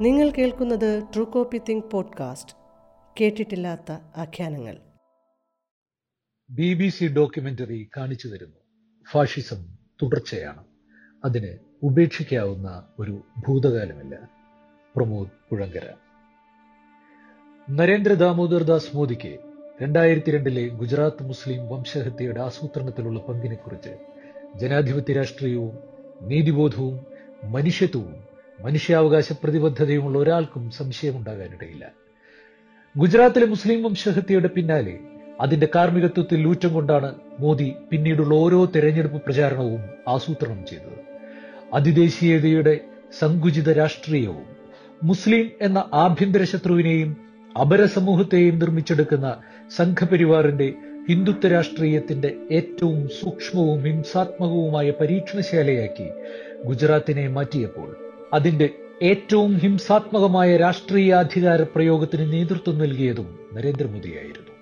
നിങ്ങൾ കേൾക്കുന്നത് true copy think podcast കേട്ടിട്ടില്ലാത്ത ആഖ്യാനങ്ങൾ. ബി ബി സി ഡോക്യുമെന്ററി കാണിച്ചു തരുന്നു. ഫാഷിസം തുടർച്ചയാണ്. അതിന് ഉപേക്ഷിക്കാവുന്ന ഒരു ഭൂതകാലമില്ല. പ്രമോദ് പുഴങ്കര. നരേന്ദ്ര ദാമോദർ ദാസ് മോദിക്ക് രണ്ടായിരത്തി രണ്ടിലെ ഗുജറാത്ത് മുസ്ലിം വംശഹത്യയുടെ ആസൂത്രണത്തിലുള്ള പങ്കിനെക്കുറിച്ച് ജനാധിപത്യ രാഷ്ട്രീയവും നീതിബോധവും മനുഷ്യത്വവും മനുഷ്യാവകാശ പ്രതിബദ്ധതയുമുള്ള ഒരാൾക്കും സംശയമുണ്ടാകാനിടയില്ല. ഗുജറാത്തിലെ മുസ്ലിം വംശഹത്യയുടെ പിന്നാലെ അതിന്റെ കാർമ്മികത്വത്തിൽ ലൂറ്റം കൊണ്ടാണ് മോദി പിന്നീടുള്ള ഓരോ തെരഞ്ഞെടുപ്പ് പ്രചാരണവും ആസൂത്രണം ചെയ്തത്. അതിദേശീയതയുടെ സങ്കുചിത രാഷ്ട്രീയവും മുസ്ലിം എന്ന ആഭ്യന്തര ശത്രുവിനെയും അപരസമൂഹത്തെയും നിർമ്മിച്ചെടുക്കുന്ന സംഘപരിവാറിന്റെ ഹിന്ദുത്വ രാഷ്ട്രീയത്തിന്റെ ഏറ്റവും സൂക്ഷ്മവും ഹിംസാത്മകവുമായ പരീക്ഷണശാലയാക്കി ഗുജറാത്തിനെ മാറ്റിയപ്പോൾ അതിന്റെ ഏറ്റവും ഹിംസാത്മകമായ രാഷ്ട്രീയ അധികാര പ്രയോഗത്തിന് നേതൃത്വം നൽകിയതും നരേന്ദ്രമോദിയായിരുന്നു.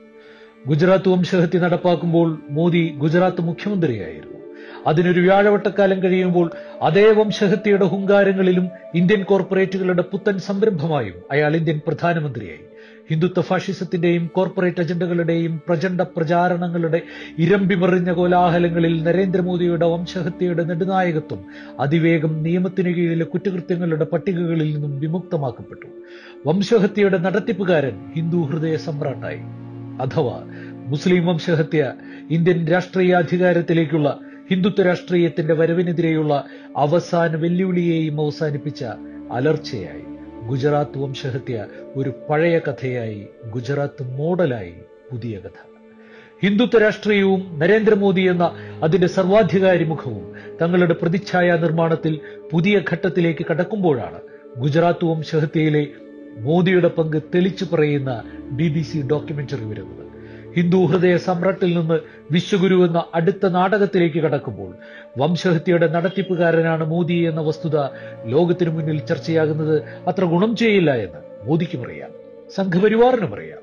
ഗുജറാത്ത് വംശഹത്യ നടപ്പാക്കുമ്പോൾ മോദി ഗുജറാത്ത് മുഖ്യമന്ത്രിയായിരുന്നു. അതിനൊരു വ്യാഴവട്ടക്കാലം കഴിയുമ്പോൾ അതേ വംശഹത്യയുടെ ഹുങ്കാരങ്ങളിലും ഇന്ത്യൻ കോർപ്പറേറ്റുകളുടെ പുത്തൻ സംരംഭമായും അയാൾ ഇന്ത്യൻ പ്രധാനമന്ത്രിയായി. ഹിന്ദുത്വ ഫാഷിസത്തിന്റെയും കോർപ്പറേറ്റ് അജണ്ടകളുടെയും പ്രചണ്ഡ പ്രചാരണങ്ങളുടെ ഇരമ്പിമറിഞ്ഞ കോലാഹലങ്ങളിൽ നരേന്ദ്രമോദിയുടെ വംശഹത്യയുടെ നെടുനായകത്വം അതിവേഗം നിയമത്തിന് കീഴിലെ കുറ്റകൃത്യങ്ങളുടെ പട്ടികകളിൽ നിന്നും വിമുക്തമാക്കപ്പെട്ടു. വംശഹത്യയുടെ നടത്തിപ്പുകാരൻ ഹിന്ദു ഹൃദയ സമ്രാട്ടായി. അഥവാ മുസ്ലിം വംശഹത്യ ഇന്ത്യൻ രാഷ്ട്രീയ അധികാരത്തിലേക്കുള്ള ഹിന്ദുത്വ രാഷ്ട്രീയത്തിന്റെ വരവിനെതിരെയുള്ള അവസാന വെല്ലുവിളിയെയും അവസാനിപ്പിച്ച അലർച്ചയായി. ഗുജറാത്ത് വംശഹത്യ ഒരു പഴയ കഥയായി ഗുജറാത്ത് മോഡലായി പുതിയ കഥ. ഹിന്ദുത്വ രാഷ്ട്രീയവും നരേന്ദ്രമോദി എന്ന അതിന്റെ സർവാധികാരി മുഖവും തങ്ങളുടെ പ്രതിച്ഛായ നിർമ്മാണത്തിൽ പുതിയ ഘട്ടത്തിലേക്ക് കടക്കുമ്പോഴാണ് ഗുജറാത്ത് വംശഹത്യയിലെ മോദിയുടെ പങ്ക് തെളിച്ചു പറയുന്ന ബി ബി സി ഡോക്യുമെന്ററി വരുന്നത്. ഹിന്ദു ഹൃദയ സമ്രട്ടിൽ നിന്ന് വിശ്വഗുരു എന്ന അടുത്ത നാടകത്തിലേക്ക് കടക്കുമ്പോൾ വംശഹത്യയുടെ നടത്തിപ്പുകാരനാണ് മോദി എന്ന വസ്തുത ലോകത്തിനു മുന്നിൽ ചർച്ചയാകുന്നത് അത്ര ഗുണം ചെയ്യില്ല എന്ന് മോദിക്കും അറിയാം. സംഘപരിവാറിനും പറയാം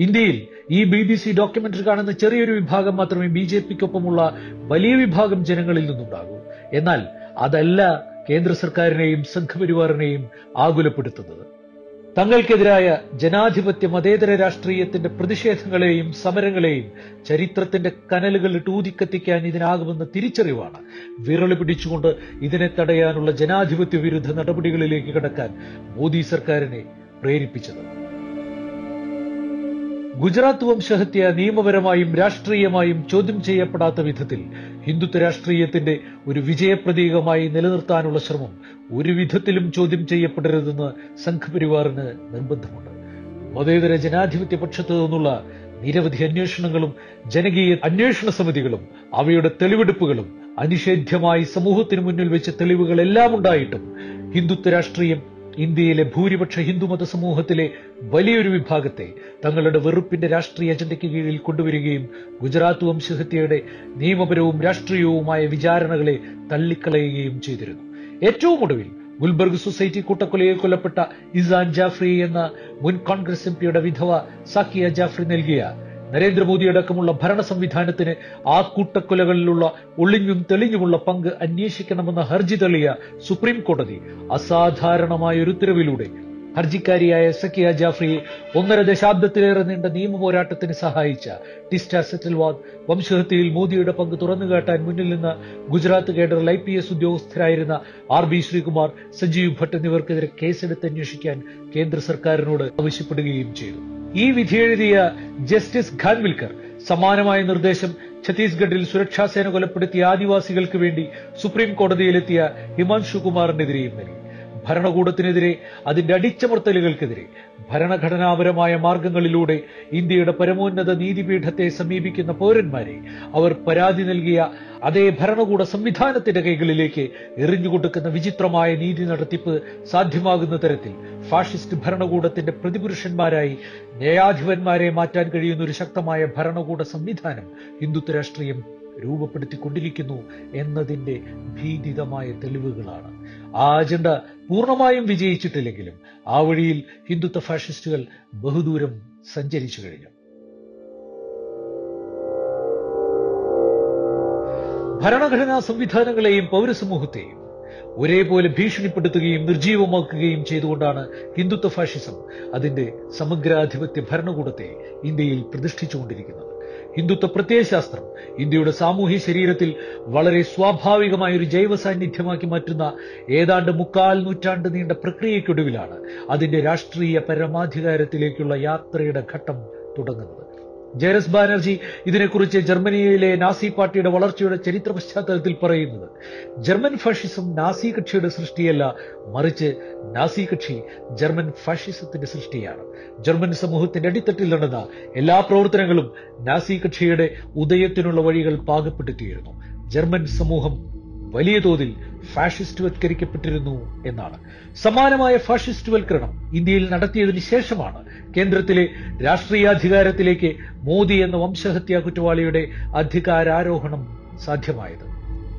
ഇന്ത്യയിൽ ഈ ബി ബി സി ഡോക്യുമെന്ററി കാണുന്ന ചെറിയൊരു വിഭാഗം മാത്രമേ ബി ജെ പിക്കൊപ്പമുള്ള വലിയ വിഭാഗം ജനങ്ങളിൽ നിന്നുണ്ടാകൂ. എന്നാൽ അതല്ല കേന്ദ്ര സർക്കാരിനെയും സംഘപരിവാറിനെയും ആകുലപ്പെടുത്തുന്നത്. തങ്ങൾക്കെതിരായ ജനാധിപത്യ മതേതര രാഷ്ട്രീയത്തിന്റെ പ്രതിഷേധങ്ങളെയും സമരങ്ങളെയും ചരിത്രത്തിന്റെ കനലുകൾ ഊതിക്കത്തിക്കാൻ ഇതിനാകുമെന്ന തിരിച്ചറിവാണ്. വിരളി പിടിച്ചുകൊണ്ട് ഇതിനെ തടയാനുള്ള ജനാധിപത്യ വിരുദ്ധ നടപടികളിലേക്ക് കടക്കാൻ മോദി സർക്കാരിനെ പ്രേരിപ്പിച്ചത്. ഗുജറാത്ത് വംശഹത്യ നിയമപരമായും രാഷ്ട്രീയമായും ചോദ്യം ചെയ്യപ്പെടാത്ത വിധത്തിൽ ഹിന്ദുത്വ രാഷ്ട്രീയത്തിന്റെ ഒരു വിജയപ്രതീകമായി നിലനിർത്താനുള്ള ശ്രമം ഒരു വിധത്തിലും ചോദ്യം ചെയ്യപ്പെടരുതെന്ന് സംഘപരിവാറിന് നിർബന്ധമുണ്ട്. മതേതര ജനാധിപത്യ പക്ഷത്തു നിന്നുള്ള നിരവധി അന്വേഷണങ്ങളും ജനകീയ അന്വേഷണ സമിതികളും അവയുടെ തെളിവെടുപ്പുകളും അനിഷേധ്യമായി സമൂഹത്തിന് മുന്നിൽ വെച്ച തെളിവുകളെല്ലാം ഉണ്ടായിട്ടും ഹിന്ദുത്വ രാഷ്ട്രീയം ഇന്ത്യയിലെ ഭൂരിപക്ഷ ഹിന്ദുമത സമൂഹത്തിലെ വലിയൊരു വിഭാഗത്തെ തങ്ങളുടെ വെറുപ്പിന്റെ രാഷ്ട്രീയ അജണ്ടയ്ക്ക് കീഴിൽ കൊണ്ടുവരികയും ഗുജറാത്ത് വംശഹത്യയുടെ നിയമപരവും രാഷ്ട്രീയവുമായ വിചാരണകളെ തള്ളിക്കളയുകയും ചെയ്തിരുന്നു. ഏറ്റവും ഒടുവിൽ ഗുൽബർഗ് സൊസൈറ്റി കൂട്ടക്കൊലയിൽ കൊല്ലപ്പെട്ട ഇസാൻ ജാഫ്രി എന്ന മുൻ കോൺഗ്രസ് എം പിയുടെ വിധവ സാക്കിയ ജാഫ്രി നൽകിയ നരേന്ദ്രമോദി അടക്കമുള്ള ഭരണ സംവിധാനത്തിന് ആ കൂട്ടക്കൊലകളിലുള്ള ഒളിഞ്ഞും തെളിഞ്ഞുമുള്ള പങ്ക് അന്വേഷിക്കണമെന്ന ഹർജി തള്ളിയ സുപ്രീം കോടതി അസാധാരണമായ ഒരു ഉത്തരവിലൂടെ ഹർജിക്കാരിയായ സക്കിയ ജാഫ്രിയെ ഒന്നര ദശാബ്ദത്തിലേറെ നീണ്ട നിയമ പോരാട്ടത്തിന് സഹായിച്ച ടിസ്റ്റ സെറ്റിൽവാദ് വംശഹത്യയിൽ മോദിയുടെ പങ്ക് തുറന്നുകാട്ടാൻ മുന്നിൽ നിന്ന് Gujarat cadre I P S ഉദ്യോഗസ്ഥരായിരുന്ന R B Sreekumar Sajeev Bhatt എന്നിവർക്കെതിരെ കേസെടുത്ത് അന്വേഷിക്കാൻ കേന്ദ്ര സർക്കാരിനോട് ആവശ്യപ്പെടുകയും ചെയ്തു. ഈ വിധിയെഴുതിയ ജസ്റ്റിസ് ഖാൻവിൽക്കർ സമാനമായ നിർദ്ദേശം ഛത്തീസ്ഗഡിൽ സുരക്ഷാസേന കൊലപ്പെടുത്തിയ ആദിവാസികൾക്ക് വേണ്ടി സുപ്രീം കോടതിയിലെത്തിയ ഹിമാൻഷു കുമാറിനെതിരെയും നൽകി ഭരണകൂടത്തിനെതിരെ അതിന്റെ അടിച്ചമർത്തലുകൾക്കെതിരെ ഭരണഘടനാപരമായ മാർഗങ്ങളിലൂടെ ഇന്ത്യയുടെ പരമോന്നത നീതിപീഠത്തെ സമീപിക്കുന്ന പൗരന്മാരെ അവർ പരാതി നൽകിയ അതേ ഭരണകൂട സംവിധാനത്തിന്റെ കൈകളിലേക്ക് എറിഞ്ഞുകൊടുക്കുന്ന വിചിത്രമായ നീതി നടത്തിപ്പ് സാധ്യമാകുന്ന തരത്തിൽ ഫാഷിസ്റ്റ് ഭരണകൂടത്തിന്റെ പ്രതിപുരുഷന്മാരായി ന്യായാധിപന്മാരെ മാറ്റാൻ കഴിയുന്ന ഒരു ശക്തമായ ഭരണകൂട സംവിധാനം ഹിന്ദുത്വ രാഷ്ട്രീയം രൂപപ്പെടുത്തിക്കൊണ്ടിരിക്കുന്നു എന്നതിന്റെ ഭീതിതമായ തെളിവുകളാണ്. ആ അജണ്ട പൂർണമായും വിജയിച്ചിട്ടില്ലെങ്കിലും ആ വഴിയിൽ ഹിന്ദുത്വ ഫാഷിസ്റ്റുകൾ ബഹുദൂരം സഞ്ചരിച്ചു കഴിഞ്ഞു. ഭരണഘടനാ സംവിധാനങ്ങളെയും പൗരസമൂഹത്തെയും ഒരേപോലെ ഭീഷണിപ്പെടുത്തുകയും നിർജീവമാക്കുകയും ചെയ്തുകൊണ്ടാണ് ഹിന്ദുത്വ ഫാഷിസം അതിന്റെ സമഗ്രാധിപത്യ ഭരണകൂടത്തെ ഇന്ത്യയിൽ പ്രതിഷ്ഠിച്ചുകൊണ്ടിരിക്കുന്നത്. ഹിന്ദുത്വ പ്രത്യയശാസ്ത്രം ഇന്ത്യയുടെ സാമൂഹ്യ ശരീരത്തിൽ വളരെ സ്വാഭാവികമായ ഒരു ജൈവ സാന്നിധ്യമാക്കി മാറ്റുന്ന ഏതാണ്ട് മുക്കാൽ നൂറ്റാണ്ട് നീണ്ട പ്രക്രിയയ്ക്കൊടുവിലാണ് അതിന്റെ രാഷ്ട്രീയ പരമാധികാരത്തിലേക്കുള്ള യാത്രയുടെ ഘട്ടം തുടങ്ങുന്നത്. ജയരസ് ബാനർജി ഇതിനെക്കുറിച്ച് ജർമ്മനിയിലെ നാസി പാർട്ടിയുടെ വളർച്ചയുടെ ചരിത്ര പശ്ചാത്തലത്തിൽ പറയുന്നത് ജർമ്മൻ ഫാഷിസം നാസി കക്ഷിയുടെ സൃഷ്ടിയല്ല മറിച്ച് നാസി കക്ഷി ജർമ്മൻ ഫാഷിസത്തിന്റെ സൃഷ്ടിയാണ്. ജർമ്മൻ സമൂഹത്തിന്റെ അടിത്തട്ടിൽ നടന്ന എല്ലാ പ്രവർത്തനങ്ങളും നാസി കക്ഷിയുടെ ഉദയത്തിനുള്ള വഴികൾ പാകപ്പെടുത്തിയിരുന്നു ജർമ്മൻ സമൂഹം വലിയ തോതിൽ ഫാഷിസ്റ്റ് വത്കരിക്കപ്പെട്ടിരുന്നു എന്നാണ്. സമാനമായ ഫാഷിസ്റ്റ് വൽക്കരണം ഇന്ത്യയിൽ നടത്തിയതിനു ശേഷമാണ് കേന്ദ്രത്തിലെ രാഷ്ട്രീയാധികാരത്തിലേക്ക് മോദി എന്ന വംശഹത്യാ കുറ്റവാളിയുടെ അധികാരാരോഹണം സാധ്യമായത്.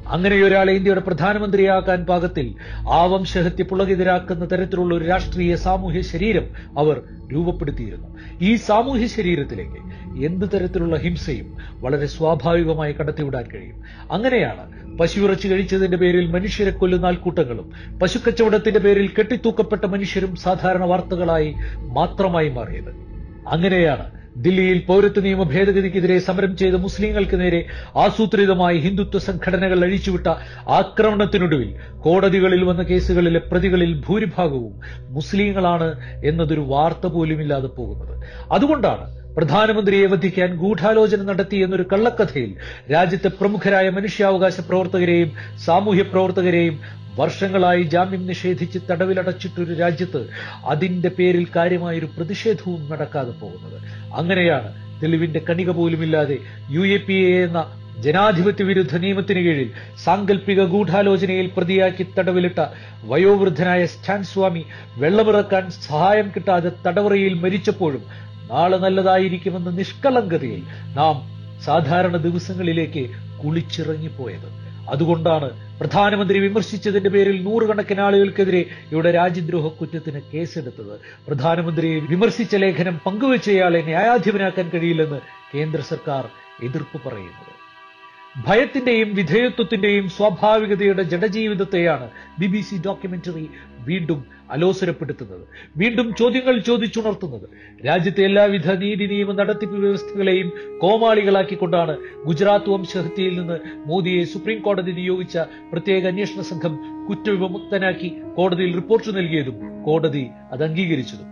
അങ്ങനെ ഒരാളെ ഇന്ത്യയുടെ പ്രധാനമന്ത്രിയാക്കാൻ പാകത്തിൽ ആ വംശഹത്യ പുളകിതരാക്കുന്ന തരത്തിലുള്ള ഒരു രാഷ്ട്രീയ സാമൂഹ്യ ശരീരം അവർ രൂപപ്പെടുത്തിയിരുന്നു. ഈ സാമൂഹ്യ ശരീരത്തിലേക്ക് എന്ത് തരത്തിലുള്ള ഹിംസയും വളരെ സ്വാഭാവികമായി കടത്തിവിടാൻ കഴിയും? അങ്ങനെയാണ് പശുവിറച്ചി കഴിച്ചതിന്റെ പേരിൽ മനുഷ്യരെ കൊല്ലുന്ന ആൾക്കൂട്ടങ്ങളും പശുക്കച്ചവടത്തിന്റെ പേരിൽ കെട്ടിത്തൂക്കപ്പെട്ട മനുഷ്യരും സാധാരണ വാർത്തകളായി മാത്രമായി മാറിയത്. അങ്ങനെയാണ് ദില്ലിയിൽ പൌരത്വ നിയമ ഭേദഗതിക്കെതിരെ സമരം ചെയ്ത മുസ്ലിങ്ങൾക്ക് നേരെ ആസൂത്രിതമായി ഹിന്ദുത്വ സംഘടനകൾ അഴിച്ചുവിട്ട ആക്രമണത്തിനൊടുവിൽ കോടതികളിൽ വന്ന കേസുകളിലെ പ്രതികളിൽ ഭൂരിഭാഗവും മുസ്ലിങ്ങളാണ് എന്നതൊരു വാർത്ത പോലുമില്ലാതെ പോകുന്നത്. അതുകൊണ്ടാണ് പ്രധാനമന്ത്രിയെ വധിക്കാൻ ഗൂഢാലോചന നടത്തി എന്നൊരു കള്ളക്കഥയിൽ രാജ്യത്തെ പ്രമുഖരായ മനുഷ്യാവകാശ പ്രവർത്തകരെയും സാമൂഹ്യ പ്രവർത്തകരെയും വർഷങ്ങളായി ജാമ്യം നിഷേധിച്ച് തടവിലടച്ചിട്ടൊരു രാജ്യത്ത് അതിന്റെ പേരിൽ കാര്യമായൊരു പ്രതിഷേധവും നടക്കാതെ പോകുന്നത്. അങ്ങനെയാണ് തെളിവിന്റെ കണിക പോലുമില്ലാതെ യു എ പി എ എന്ന ജനാധിപത്യ വിരുദ്ധ നിയമത്തിന് കീഴിൽ സാങ്കല്പിക ഗൂഢാലോചനയിൽ പ്രതിയാക്കി തടവിലിട്ട വയോവൃദ്ധനായ സ്റ്റാൻ സ്വാമി വെള്ളമിറക്കാൻ സഹായം കിട്ടാതെ തടവറയിൽ മരിച്ചപ്പോഴും നാളെ നല്ലതായിരിക്കുമെന്ന നിഷ്കളങ്കതയിൽ നാം സാധാരണ ദിവസങ്ങളിലേക്ക് കുളിച്ചിറങ്ങിപ്പോയത്. അതുകൊണ്ടാണ് പ്രധാനമന്ത്രി വിമർശിച്ചതിന്റെ പേരിൽ നൂറുകണക്കിന് ആളുകൾക്കെതിരെ ഇവിടെ രാജ്യദ്രോഹ കുറ്റത്തിന് കേസെടുത്തത്. പ്രധാനമന്ത്രിയെ വിമർശിച്ച ലേഖനം പങ്കുവച്ചയാളെ ന്യായാധിപനാക്കാൻ കഴിയില്ലെന്ന് കേന്ദ്ര സർക്കാർ എതിർപ്പ് പറയുന്നത്. ഭയത്തിന്റെയും വിധേയത്വത്തിന്റെയും സ്വാഭാവികതയുടെ ജഡജീവിതത്തെയാണ് ബി ബി സി ഡോക്യുമെന്ററി വീണ്ടും അലോസരപ്പെടുത്തുന്നത് വീണ്ടും ചോദ്യങ്ങൾ ചോദിച്ചുണർത്തുന്നത്. രാജ്യത്തെ എല്ലാവിധ നീതി നിയമ നടത്തിപ്പ് വ്യവസ്ഥകളെയും കോമാളികളാക്കിക്കൊണ്ടാണ് ഗുജറാത്ത് വംശഹത്യയിൽ നിന്ന് മോദിയെ സുപ്രീം കോടതി നിയോഗിച്ച പ്രത്യേക അന്വേഷണ സംഘം കുറ്റവിമുക്തനാക്കി കോടതിയിൽ റിപ്പോർട്ട് നൽകിയതും കോടതി അത് അംഗീകരിച്ചതും.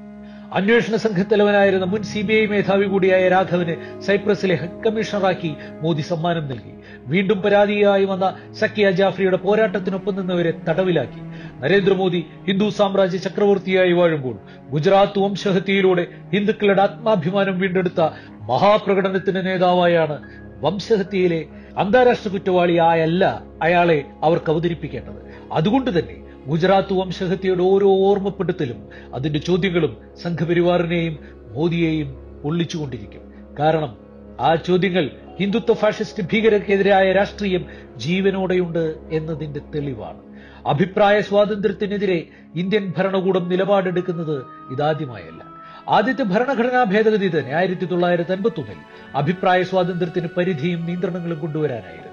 അന്വേഷണ സംഘത്തലവനായിരുന്ന മുൻ സി ബി ഐ മേധാവി കൂടിയായ രാഘവന് സൈപ്രസിലെ ഹെഡ് കമ്മീഷണറാക്കി മോദി സമ്മാനം നൽകി. വീണ്ടും പരാതിയായി വന്ന സക്കിയ ജാഫ്രിയുടെ പോരാട്ടത്തിനൊപ്പം നിന്നവരെ തടവിലാക്കി. നരേന്ദ്രമോദി ഹിന്ദു സാമ്രാജ്യ ചക്രവർത്തിയായി വാഴുമ്പോൾ ഗുജറാത്ത് വംശഹത്യയിലൂടെ ഹിന്ദുക്കളുടെ ആത്മാഭിമാനം വീണ്ടെടുത്ത മഹാപ്രകടനത്തിന്റെ നേതാവായാണ് വംശഹത്യയിലെ അന്താരാഷ്ട്ര കുറ്റവാളിയായല്ല അയാളെ അവർക്ക് അവതരിപ്പിക്കേണ്ടത്. അതുകൊണ്ട് തന്നെ ഗുജറാത്ത് വംശഹത്യയുടെ ഓരോ ഓർമ്മപ്പെടുത്തലും അതിന്റെ ചോദ്യങ്ങളും സംഘപരിവാറിനെയും മോദിയെയും ഒള്ളിച്ചുകൊണ്ടിരിക്കും കാരണം ആ ചോദ്യങ്ങൾ ഹിന്ദുത്വ ഫാഷിസ്റ്റ് ഭീകരർക്കെതിരായ രാഷ്ട്രീയം ജീവനോടെയുണ്ട് എന്നതിന്റെ തെളിവാണ്. അഭിപ്രായ സ്വാതന്ത്ര്യത്തിനെതിരെ ഇന്ത്യൻ ഭരണകൂടം നിലപാടെടുക്കുന്നത് ഇതാദ്യമായല്ല. ആദ്യത്തെ ഭരണഘടനാ ഭേദഗതി തന്നെ ആയിരത്തി തൊള്ളായിരത്തി അൻപത്തി ഒന്നിൽ അഭിപ്രായ സ്വാതന്ത്ര്യത്തിന് പരിധിയും നിയന്ത്രണങ്ങളും കൊണ്ടുവരാനായിരുന്നു.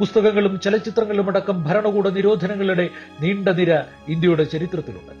പുസ്തകങ്ങളും ചലച്ചിത്രങ്ങളും അടക്കം ഭരണകൂട നിരോധനങ്ങളുടെ നീണ്ട നിര ഇന്ത്യയുടെ ചരിത്രത്തിലുണ്ട്.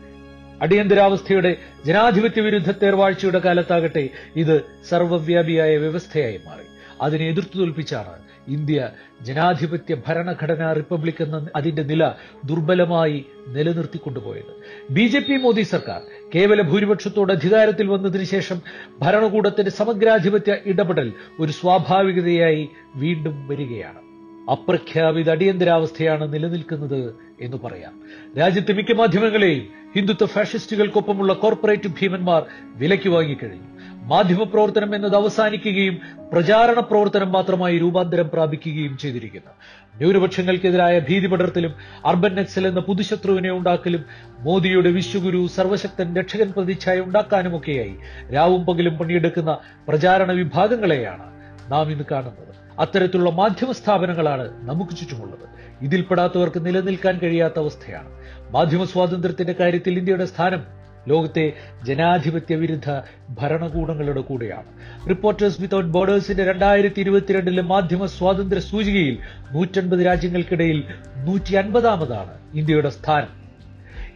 അടിയന്തരാവസ്ഥയുടെ ജനാധിപത്യ വിരുദ്ധ തേർവാഴ്ചയുടെ കാലത്താകട്ടെ ഇത് സർവവ്യാപിയായ വ്യവസ്ഥയായി മാറി. അതിനെ എതിർത്തു തോൽപ്പിച്ചാണ് ഇന്ത്യ ജനാധിപത്യ ഭരണഘടനാ റിപ്പബ്ലിക് എന്ന അതിന്റെ നില ദുർബലമായി നിലനിർത്തിക്കൊണ്ടുപോയത്. ബി ജെ പി മോദി സർക്കാർ കേവല ഭൂരിപക്ഷത്തോട് അധികാരത്തിൽ വന്നതിന് ശേഷം ഭരണകൂടത്തിന്റെ സമഗ്രാധിപത്യ ഇടപെടൽ ഒരു സ്വാഭാവികതയായി വീണ്ടും വരികയാണ്. അപ്രഖ്യാപിത അടിയന്തരാവസ്ഥയാണ് നിലനിൽക്കുന്നത് എന്ന് പറയാം. രാജ്യത്തെ മിക്ക മാധ്യമങ്ങളെയും ഹിന്ദുത്വ ഫാഷിസ്റ്റുകൾക്കൊപ്പമുള്ള കോർപ്പറേറ്റ് ഭീമന്മാർ വിലയ്ക്ക് വാങ്ങിക്കഴിഞ്ഞു. മാധ്യമപ്രവർത്തനം എന്നത് അവസാനിക്കുകയും പ്രചാരണ പ്രവർത്തനം മാത്രമായി രൂപാന്തരം പ്രാപിക്കുകയും ചെയ്തിരിക്കുന്നു. ന്യൂനപക്ഷങ്ങൾക്കെതിരായ ഭീതി പടർത്തലും അർബൻ നക്സൽ എന്ന പുതുശത്രുവിനെ ഉണ്ടാക്കലും മോദിയുടെ വിശ്വഗുരു സർവശക്തൻ രക്ഷകൻ പ്രതിച്ഛായ ഉണ്ടാക്കാനുമൊക്കെയായി രാവും പകലും പണിയെടുക്കുന്ന പ്രചാരണ വിഭാഗങ്ങളെയാണ് നാം ഇന്ന് കാണുന്നത്. അത്തരത്തിലുള്ള മാധ്യമ സ്ഥാപനങ്ങളാണ് നമുക്ക് ചുറ്റുമുള്ളത്. ഇതിൽപ്പെടാത്തവർക്ക് നിലനിൽക്കാൻ കഴിയാത്ത അവസ്ഥയാണ്. മാധ്യമ സ്വാതന്ത്ര്യത്തിന്റെ കാര്യത്തിൽ ഇന്ത്യയുടെ സ്ഥാനം ലോകത്തെ ജനാധിപത്യ വിരുദ്ധ ഭരണകൂടങ്ങളുടെ കൂടെയാണ്. റിപ്പോർട്ടേഴ്സ് വിതൗട്ട് ബോർഡേഴ്സിന്റെ രണ്ടായിരത്തി ഇരുപത്തിരണ്ടിലെ മാധ്യമ സ്വാതന്ത്ര്യ സൂചികയിൽ നൂറ്റൻപത് രാജ്യങ്ങൾക്കിടയിൽ നൂറ്റി അൻപതാമതാണ് ഇന്ത്യയുടെ സ്ഥാനം.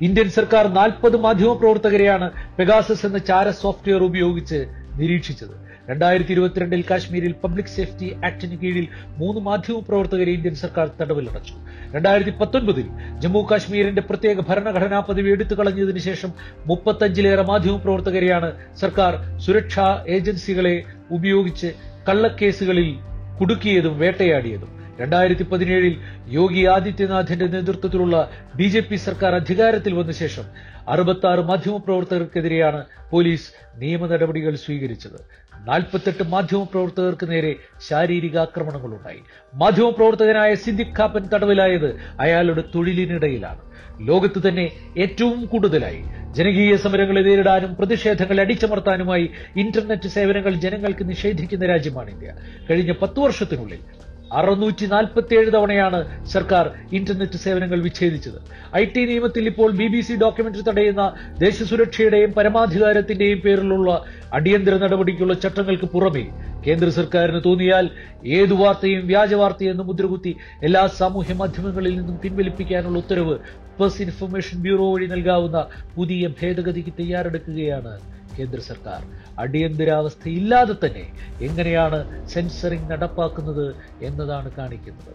ഇന്ത്യൻ സർക്കാർ നാൽപ്പത് മാധ്യമ പ്രവർത്തകരെയാണ് പെഗാസസ് എന്ന ചാര സോഫ്റ്റ്വെയർ ഉപയോഗിച്ച് നിരീക്ഷിച്ചത്. രണ്ടായിരത്തി ഇരുപത്തിരണ്ടിൽ കാശ്മീരിൽ പബ്ലിക് സേഫ്റ്റി ആക്ടിന് കീഴിൽ മൂന്ന് മാധ്യമ പ്രവർത്തകരെ ഇന്ത്യൻ സർക്കാർ തടവിലടച്ചു. രണ്ടായിരത്തി പത്തൊൻപതിൽ ജമ്മു കാശ്മീരിന്റെ പ്രത്യേക ഭരണഘടനാ പദവി എടുത്തു കളഞ്ഞതിന് ശേഷം മുപ്പത്തഞ്ചിലേറെ മാധ്യമ പ്രവർത്തകരെയാണ് സർക്കാർ സുരക്ഷാ ഏജൻസികളെ ഉപയോഗിച്ച് കള്ളക്കേസുകളിൽ കുടുക്കിയതും വേട്ടയാടിയതും. രണ്ടായിരത്തി പതിനേഴിൽ യോഗി ആദിത്യനാഥിന്റെ നേതൃത്വത്തിലുള്ള ബി ജെ പി സർക്കാർ അധികാരത്തിൽ വന്ന ശേഷം അറുപത്തി ആറ് മാധ്യമപ്രവർത്തകർക്കെതിരെയാണ് പോലീസ് നിയമ നടപടികൾ സ്വീകരിച്ചത്. നാൽപ്പത്തെട്ട് മാധ്യമപ്രവർത്തകർക്ക് നേരെ ശാരീരിക ആക്രമണങ്ങളുണ്ടായി. മാധ്യമപ്രവർത്തകനായ സിദ്ദിഖ് ഖാപ്പൻ തടവിലായത് അയാളുടെ തൊഴിലിനിടയിലാണ്. ലോകത്ത് തന്നെ ഏറ്റവും കൂടുതലായി. ജനകീയ സമരങ്ങളെ നേരിടാനും പ്രതിഷേധങ്ങളെ അടിച്ചമർത്താനുമായി ഇന്റർനെറ്റ് സേവനങ്ങൾ ജനങ്ങൾക്ക് നിഷേധിക്കുന്ന രാജ്യമാണ് ഇന്ത്യ. കഴിഞ്ഞ പത്തു വർഷത്തിനുള്ളിൽ അറുന്നൂറ്റി നാൽപ്പത്തിയേഴ് തവണയാണ് സർക്കാർ ഇന്റർനെറ്റ് സേവനങ്ങൾ വിച്ഛേദിച്ചത്. ഐ ടി നിയമത്തിൽ ഇപ്പോൾ ബി ബി സി ഡോക്യുമെന്ററി തടയുന്ന ദേശസുരക്ഷയുടെയും പരമാധികാരത്തിന്റെയും പേരിലുള്ള അടിയന്തര നടപടിക്കുള്ള ചട്ടങ്ങൾക്ക് പുറമെ കേന്ദ്ര സർക്കാരിന് തോന്നിയാൽ ഏതു വാർത്തയും വ്യാജ വാർത്തയെന്ന് മുദ്രകുത്തി എല്ലാ സാമൂഹ്യ മാധ്യമങ്ങളിൽ നിന്നും പിൻവലിപ്പിക്കാനുള്ള ഉത്തരവ് പ്രസ് ഇൻഫർമേഷൻ ബ്യൂറോ വഴി നൽകാവുന്ന പുതിയ ഭേദഗതിക്ക് തയ്യാറെടുക്കുകയാണ് കേന്ദ്ര സർക്കാർ. അടിയന്തരാവസ്ഥ ഇല്ലാതെ തന്നെ എങ്ങനെയാണ് സെൻസറിങ് നടപ്പാക്കുന്നത് എന്നതാണ് കാണിക്കുന്നത്.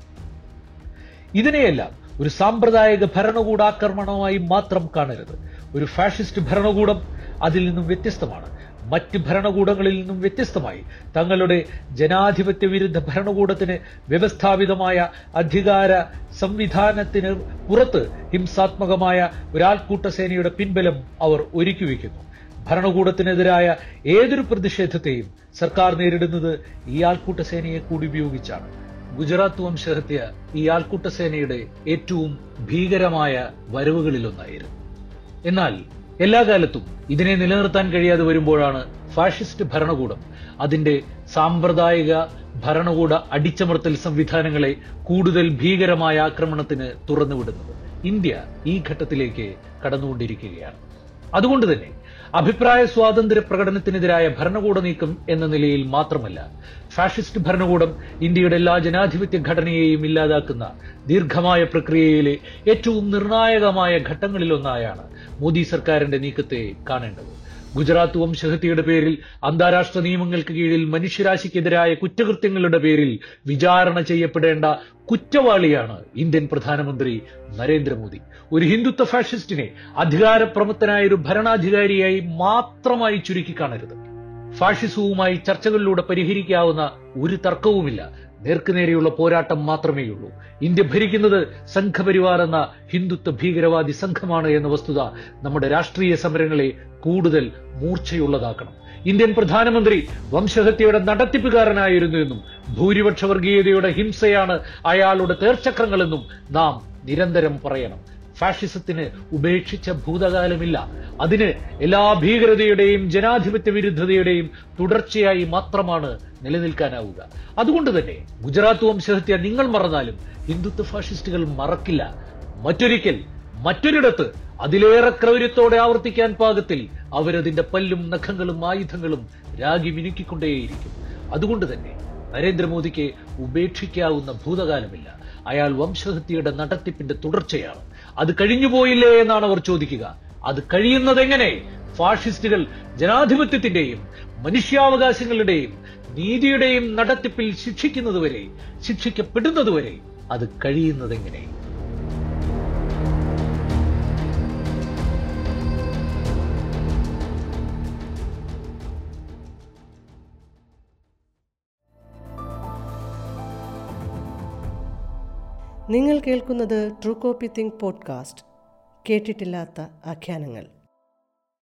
ഇതിനെയെല്ലാം ഒരു സാമ്പ്രദായിക ഭരണകൂടാക്രമണമായി മാത്രം കാണരുത്. ഒരു ഫാഷിസ്റ്റ് ഭരണകൂടം അതിൽ നിന്നും വ്യത്യസ്തമാണ്. മറ്റ് ഭരണകൂടങ്ങളിൽ നിന്നും വ്യത്യസ്തമായി തങ്ങളുടെ ജനാധിപത്യ വിരുദ്ധ ഭരണകൂടത്തിന് വ്യവസ്ഥാപിതമായ അധികാര സംവിധാനത്തിന് പുറത്ത് ഹിംസാത്മകമായ ഒരാൾക്കൂട്ട സേനയുടെ പിൻബലം അവർ ഒരുക്കി വയ്ക്കുന്നു. ഭരണകൂടത്തിനെതിരായ ഏതൊരു പ്രതിഷേധത്തെയും സർക്കാർ നേരിടുന്നത് ഈ ആൾക്കൂട്ട സേനയെ കൂടി ഉപയോഗിച്ചാണ്. ഗുജറാത്ത് വംശഹത്യ ഈ ആൾക്കൂട്ട സേനയുടെ ഏറ്റവും ഭീകരമായ വരവുകളിലൊന്നായിരുന്നു. എന്നാൽ എല്ലാ കാലത്തും ഇതിനെ നിലനിർത്താൻ കഴിയാതെ വരുമ്പോഴാണ് ഫാഷിസ്റ്റ് ഭരണകൂടം അതിന്റെ സാമ്പ്രദായിക ഭരണകൂട അടിച്ചമർത്തൽ സംവിധാനങ്ങളെ കൂടുതൽ ഭീകരമായ ആക്രമണത്തിന് തുറന്നുവിടുന്നത്. ഇന്ത്യ ഈ ഘട്ടത്തിലേക്ക് കടന്നുകൊണ്ടിരിക്കുകയാണ്. അതുകൊണ്ട് തന്നെ അഭിപ്രായ സ്വാതന്ത്ര്യ പ്രകടനത്തിനെതിരായ ഭരണകൂട നീക്കം എന്ന നിലയിൽ മാത്രമല്ല ഫാഷിസ്റ്റ് ഭരണകൂടം ഇന്ത്യയുടെ എല്ലാ ജനാധിപത്യ ഘടനയെയും ഇല്ലാതാക്കുന്ന ദീർഘമായ പ്രക്രിയയിലെ ഏറ്റവും നിർണായകമായ ഘട്ടങ്ങളിലൊന്നായാണ് മോദി സർക്കാരിന്റെ നീക്കത്തെ കാണേണ്ടത്. ഗുജറാത്ത് വംശഹത്യയുടെ പേരിൽ അന്താരാഷ്ട്ര നിയമങ്ങൾക്ക് കീഴിൽ മനുഷ്യരാശിക്കെതിരായ കുറ്റകൃത്യങ്ങളുടെ പേരിൽ വിചാരണ ചെയ്യപ്പെടേണ്ട കുറ്റവാളിയാണ് ഇന്ത്യൻ പ്രധാനമന്ത്രി നരേന്ദ്രമോദി. ഒരു ഹിന്ദുത്വ ഫാഷിസ്റ്റിനെ അധികാരപ്രമുക്തനായ ഒരു ഭരണാധികാരിയായി മാത്രമായി ചുരുക്കി കാണരുത്. ഫാഷിസവുമായി ചർച്ചകളിലൂടെ പരിഹരിക്കാവുന്ന ഒരു തർക്കവുമില്ല. നേർക്കുനേരെയുള്ള പോരാട്ടം മാത്രമേയുള്ളൂ. ഇന്ത്യ ഭരിക്കുന്നത് സംഘപരിവാർ എന്ന ഹിന്ദുത്വ ഭീകരവാദി സംഘമാണ് എന്ന വസ്തുത നമ്മുടെ രാഷ്ട്രീയ സമരങ്ങളെ കൂടുതൽ മൂർച്ചയുള്ളതാക്കണം. ഇന്ത്യൻ പ്രധാനമന്ത്രി വംശഹത്യയുടെ നടത്തിപ്പുകാരനായിരുന്നു എന്നും ഭൂരിപക്ഷ വർഗീയതയുടെ ഹിംസയാണ് അയാളുടെ തേർച്ചക്രങ്ങളെന്നും നാം നിരന്തരം പറയണം. ഫാഷിസത്തിന് ഉപേക്ഷിച്ച ഭൂതകാലമില്ല. അതിന് എല്ലാ ഭീകരതയുടെയും ജനാധിപത്യ വിരുദ്ധതയുടെയും തുടർച്ചയായി മാത്രമാണ് നിലനിൽക്കാനാവുക. അതുകൊണ്ട് തന്നെ ഗുജറാത്ത് വംശഹത്യ നിങ്ങൾ മറന്നാലും ഹിന്ദുത്വ ഫാഷിസ്റ്റുകൾ മറക്കില്ല. മറ്റൊരിക്കൽ മറ്റൊരിടത്ത് അതിലേറെ ക്രൗര്യത്തോടെ ആവർത്തിക്കാൻ പാകത്തിൽ അവരതിന്റെ പല്ലും നഖങ്ങളും ആയുധങ്ങളും രാഗി മിനുക്കിക്കൊണ്ടേയിരിക്കും. അതുകൊണ്ട് തന്നെ നരേന്ദ്രമോദിക്ക് ഉപേക്ഷിക്കാവുന്ന ഭൂതകാലമില്ല. അയാൾ വംശഹത്യയുടെ നടത്തിപ്പിന്റെ തുടർച്ചയാണ്. അത് കഴിഞ്ഞു പോയില്ലേ എന്നാണ് അവർ ചോദിക്കുക. അത് കഴിയുന്നത് എങ്ങനെ ഫാഷിസ്റ്റുകൾ ജനാധിപത്യത്തിന്റെയും മനുഷ്യാവകാശങ്ങളുടെയും നീതിയുടെയും നടത്തിപ്പിൽ ശിക്ഷിക്കുന്നതുവരെ ശിക്ഷിക്കപ്പെടുന്നതുവരെ അത് കഴിയുന്നതെങ്ങനെ? നിങ്ങൾ കേൾക്കുന്നത് ട്രൂ കോപ്പി തിങ്ക് പോഡ്കാസ്റ്റ് കേട്ടിട്ടില്ലാത്ത ആഖ്യാനങ്ങൾ.